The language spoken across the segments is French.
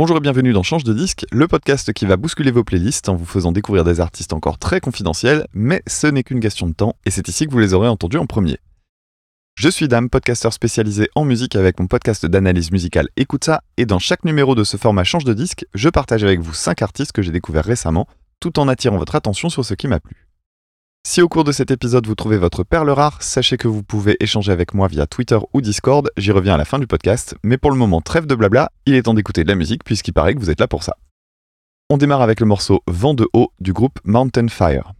Bonjour et bienvenue dans Change de disque, le podcast qui va bousculer vos playlists en vous faisant découvrir des artistes encore très confidentiels, mais ce n'est qu'une question de temps et c'est ici que vous les aurez entendus en premier. Je suis Dame, podcasteur spécialisé en musique avec mon podcast d'analyse musicale Écoute ça, et dans chaque numéro de ce format Change de disque, je partage avec vous 5 artistes que j'ai découverts récemment, tout en attirant votre attention sur ce qui m'a plu. Si au cours de cet épisode vous trouvez votre perle rare, sachez que vous pouvez échanger avec moi via Twitter ou Discord, j'y reviens à la fin du podcast, mais pour le moment trêve de blabla, il est temps d'écouter de la musique puisqu'il paraît que vous êtes là pour ça. On démarre avec le morceau Vent de haut du groupe Mountain Fire.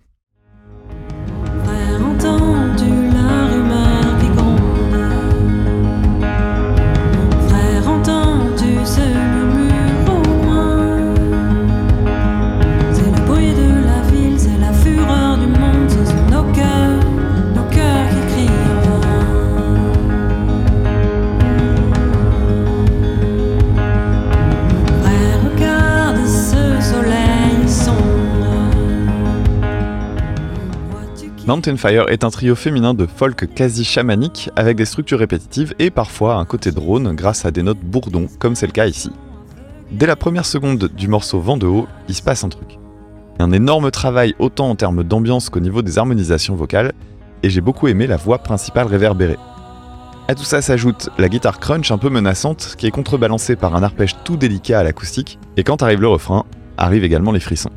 Mountain Fire est un trio féminin de folk quasi chamanique avec des structures répétitives et parfois un côté drone grâce à des notes bourdons comme c'est le cas ici. Dès la première seconde du morceau Vent de haut, il se passe un truc. Un énorme travail autant en termes d'ambiance qu'au niveau des harmonisations vocales et j'ai beaucoup aimé la voix principale réverbérée. À tout ça s'ajoute la guitare crunch un peu menaçante qui est contrebalancée par un arpège tout délicat à l'acoustique et quand arrive le refrain, arrivent également les frissons.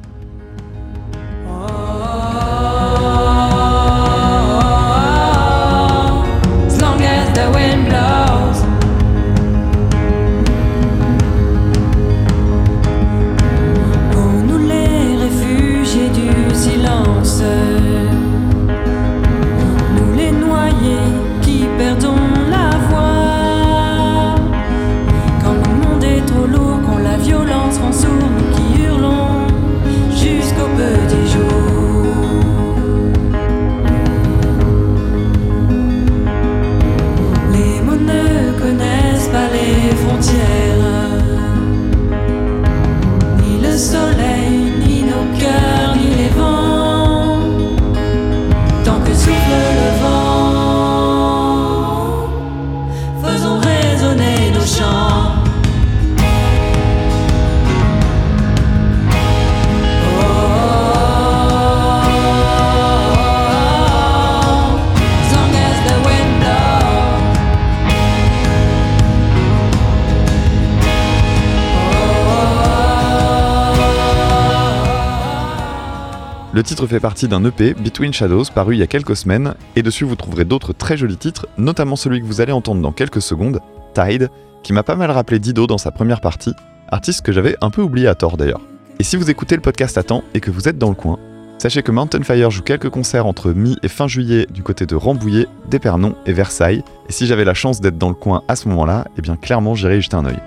Le titre fait partie d'un EP, Between Shadows, paru il y a quelques semaines, et dessus vous trouverez d'autres très jolis titres, notamment celui que vous allez entendre dans quelques secondes, Tide, qui m'a pas mal rappelé Dido dans sa première partie, artiste que j'avais un peu oublié à tort d'ailleurs. Et si vous écoutez le podcast à temps et que vous êtes dans le coin, sachez que Mountain Fire joue quelques concerts entre mi et fin juillet du côté de Rambouillet, d'Épernon et Versailles, et si j'avais la chance d'être dans le coin à ce moment-là, eh bien clairement j'irai jeter un œil.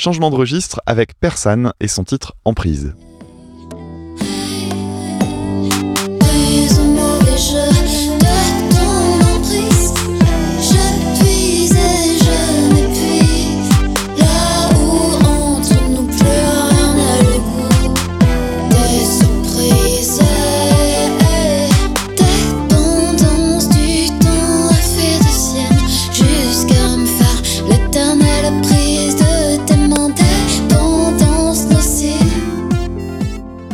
Changement de registre avec Persane et son titre Emprise.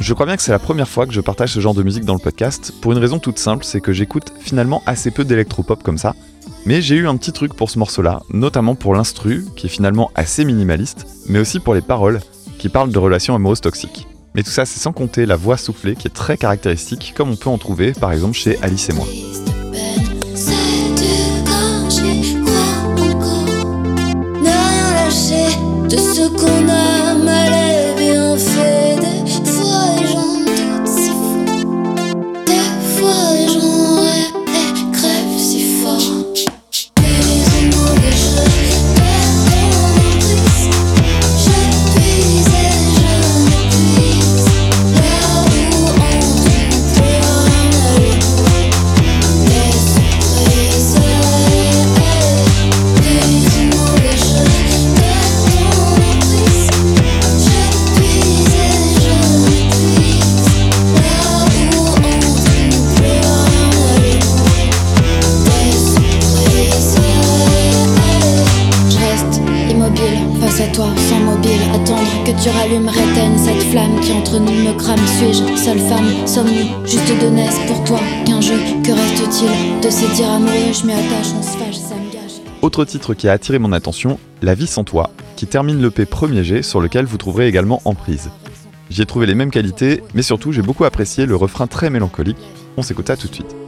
Je crois bien que c'est la première fois que je partage ce genre de musique dans le podcast, pour une raison toute simple, c'est que j'écoute finalement assez peu d'électropop comme ça, Mais j'ai eu un petit truc pour ce morceau-là, notamment pour l'instru, qui est finalement assez minimaliste, mais aussi pour les paroles, qui parlent de relations amoureuses toxiques. Mais tout ça, c'est sans compter la voix soufflée qui est très caractéristique, comme on peut en trouver par exemple chez Alice et moi. Femme juste pour toi qu'un jeu Que reste-t-il de Je m'y attache, on se fâche, ça. Autre titre qui a attiré mon attention, La vie sans toi, qui termine l'EP premier G sur lequel vous trouverez également Emprise. J'y ai trouvé les mêmes qualités, mais surtout j'ai beaucoup apprécié le refrain très mélancolique. On s'écoute ça tout de suite.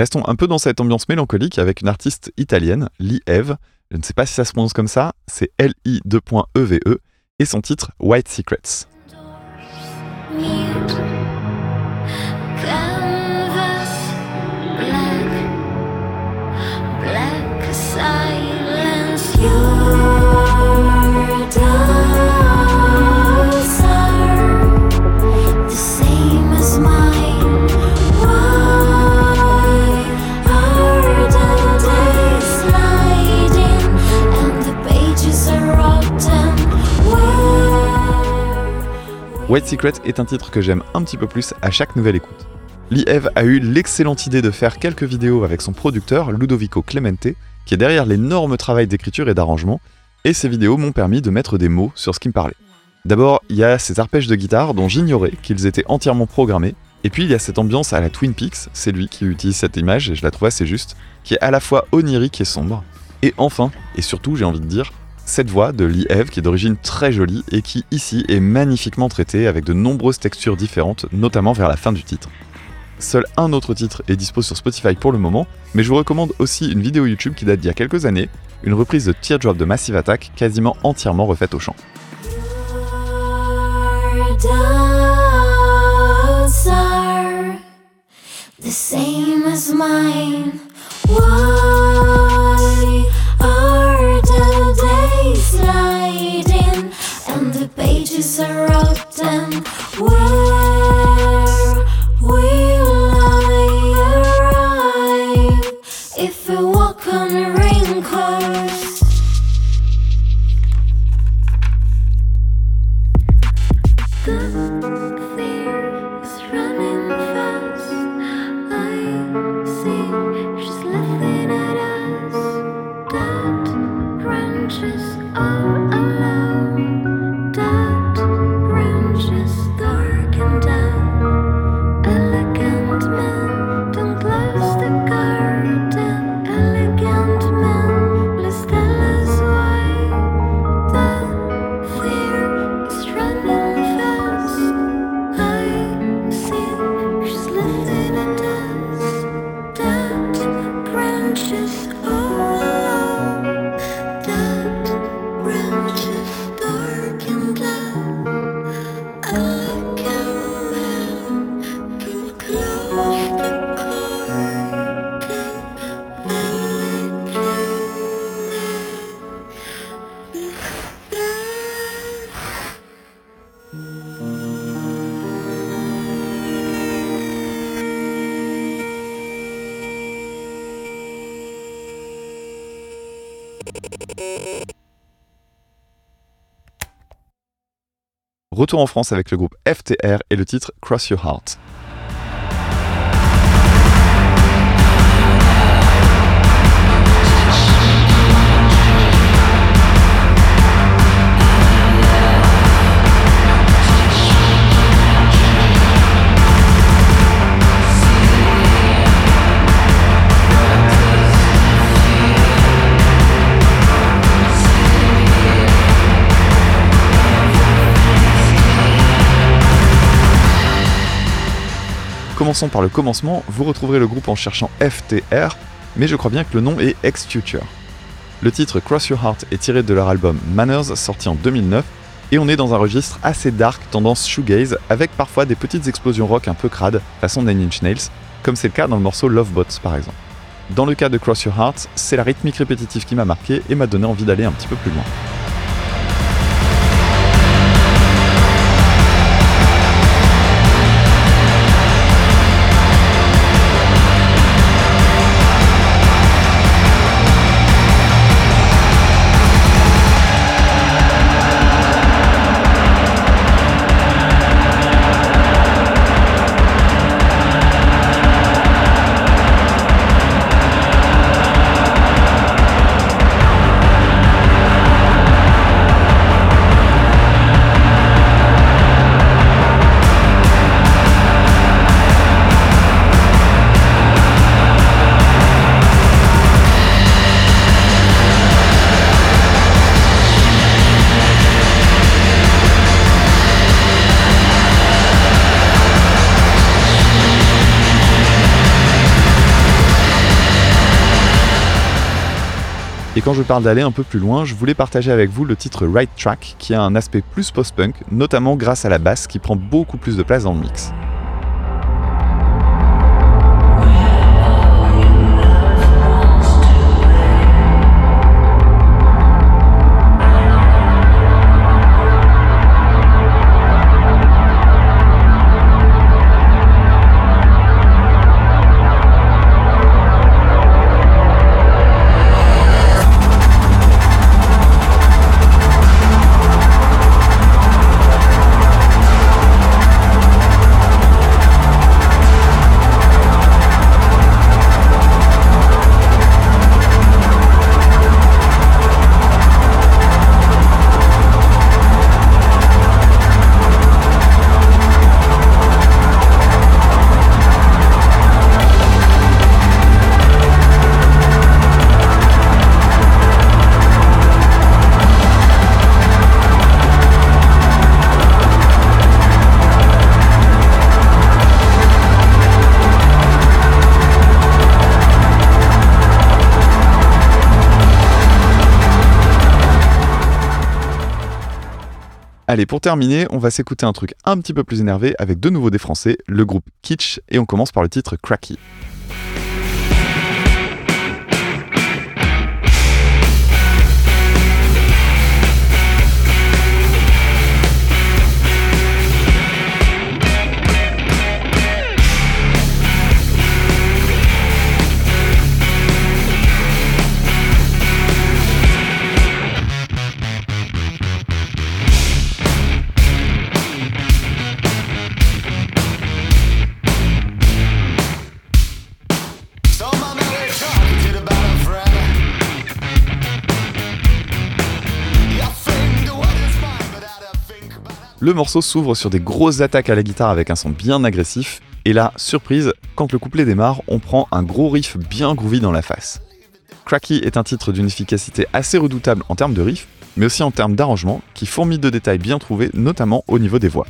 Restons un peu dans cette ambiance mélancolique avec une artiste italienne, Lee Eve. Je ne sais pas si ça se prononce comme ça, c'est L-I-2.EVE, E, et son titre White Secrets. White Secret est un titre que j'aime un petit peu plus à chaque nouvelle écoute. Lee Eve a eu l'excellente idée de faire quelques vidéos avec son producteur Ludovico Clemente, qui est derrière l'énorme travail d'écriture et d'arrangement, et ces vidéos m'ont permis de mettre des mots sur ce qui me parlait. D'abord, il y a ces arpèges de guitare dont j'ignorais qu'ils étaient entièrement programmés, et puis il y a cette ambiance à la Twin Peaks, c'est lui qui utilise cette image et je la trouve assez juste, qui est à la fois onirique et sombre. Et enfin, et surtout j'ai envie de dire, cette voix de Lee Eve qui est d'origine très jolie et qui ici est magnifiquement traitée avec de nombreuses textures différentes, notamment vers la fin du titre. Seul un autre titre est dispo sur Spotify pour le moment, mais je vous recommande aussi une vidéo YouTube qui date d'il y a quelques années, une reprise de Teardrop de Massive Attack quasiment entièrement refaite au chant. Retour en France avec le groupe FTR et le titre Cross Your Heart. Commençons par le commencement, vous retrouverez le groupe en cherchant FTR, mais je crois bien que le nom est Ex-Future. Le titre Cross Your Heart est tiré de leur album Manners sorti en 2009, et on est dans un registre assez dark, tendance shoegaze, avec parfois des petites explosions rock un peu crades, façon Nine Inch Nails, comme c'est le cas dans le morceau Lovebots par exemple. Dans le cas de Cross Your Heart, c'est la rythmique répétitive qui m'a marqué et m'a donné envie d'aller un petit peu plus loin. Et quand je parle d'aller un peu plus loin, je voulais partager avec vous le titre Right Track qui a un aspect plus post-punk, notamment grâce à la basse qui prend beaucoup plus de place dans le mix. Allez, pour terminer, on va s'écouter un truc un petit peu plus énervé avec de nouveau des Français, le groupe Kitsch, et on commence par le titre Cracky. Le morceau s'ouvre sur des grosses attaques à la guitare avec un son bien agressif, et là, surprise, quand le couplet démarre, on prend un gros riff bien groovy dans la face. Cracky est un titre d'une efficacité assez redoutable en termes de riff, mais aussi en termes d'arrangement, qui fourmille de détails bien trouvés, notamment au niveau des voix.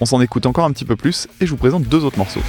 On s'en écoute encore un petit peu plus, et je vous présente deux autres morceaux.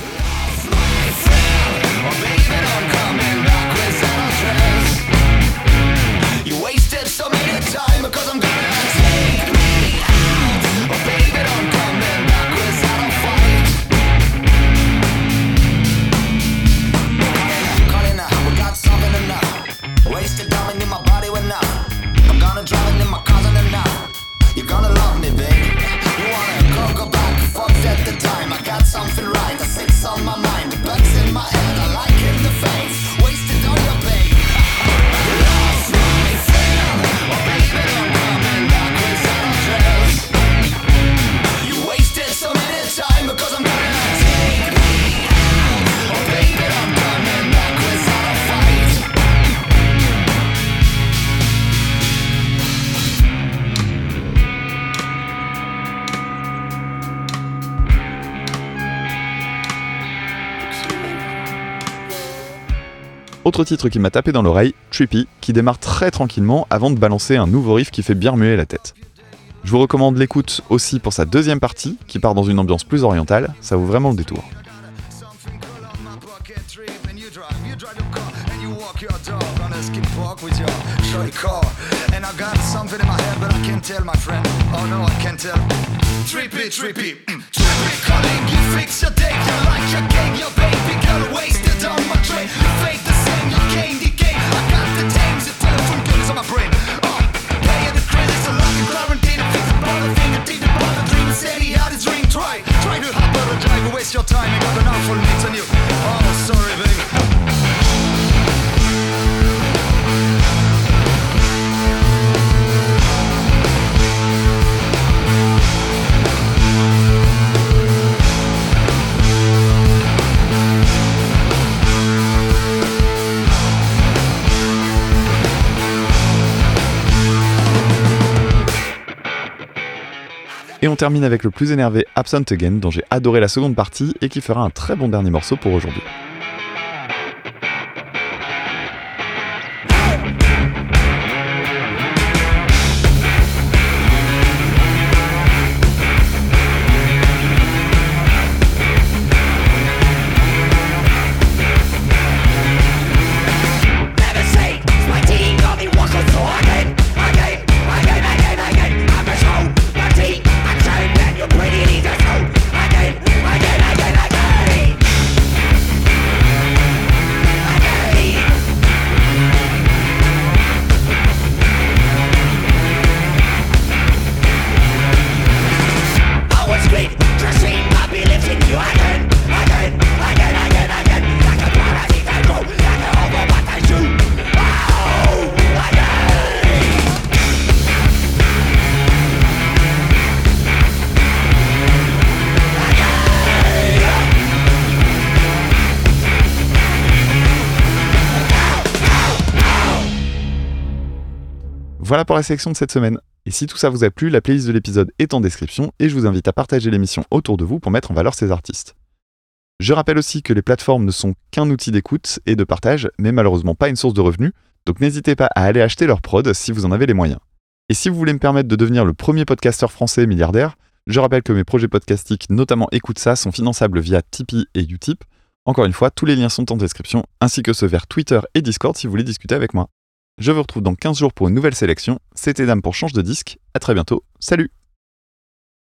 Autre titre qui m'a tapé dans l'oreille, Trippy, qui démarre très tranquillement avant de balancer un nouveau riff qui fait bien remuer la tête. Je vous recommande l'écoute aussi pour sa deuxième partie, qui part dans une ambiance plus orientale, ça vaut vraiment le détour. came, you came, Et on termine avec le plus énervé Absent Again, dont j'ai adoré la seconde partie et qui fera un très bon dernier morceau pour aujourd'hui. Voilà pour la sélection de cette semaine. Et si tout ça vous a plu, la playlist de l'épisode est en description et je vous invite à partager l'émission autour de vous pour mettre en valeur ces artistes. Je rappelle aussi que les plateformes ne sont qu'un outil d'écoute et de partage, mais malheureusement pas une source de revenus, donc n'hésitez pas à aller acheter leur prod si vous en avez les moyens. Et si vous voulez me permettre de devenir le premier podcasteur français milliardaire, je rappelle que mes projets podcastiques, notamment Écoute ça, sont finançables via Tipeee et Utip. Encore une fois, tous les liens sont en description, ainsi que ceux vers Twitter et Discord si vous voulez discuter avec moi. Je vous retrouve dans 15 jours pour une nouvelle sélection. C'était Dame pour Change de disque. À très bientôt. Salut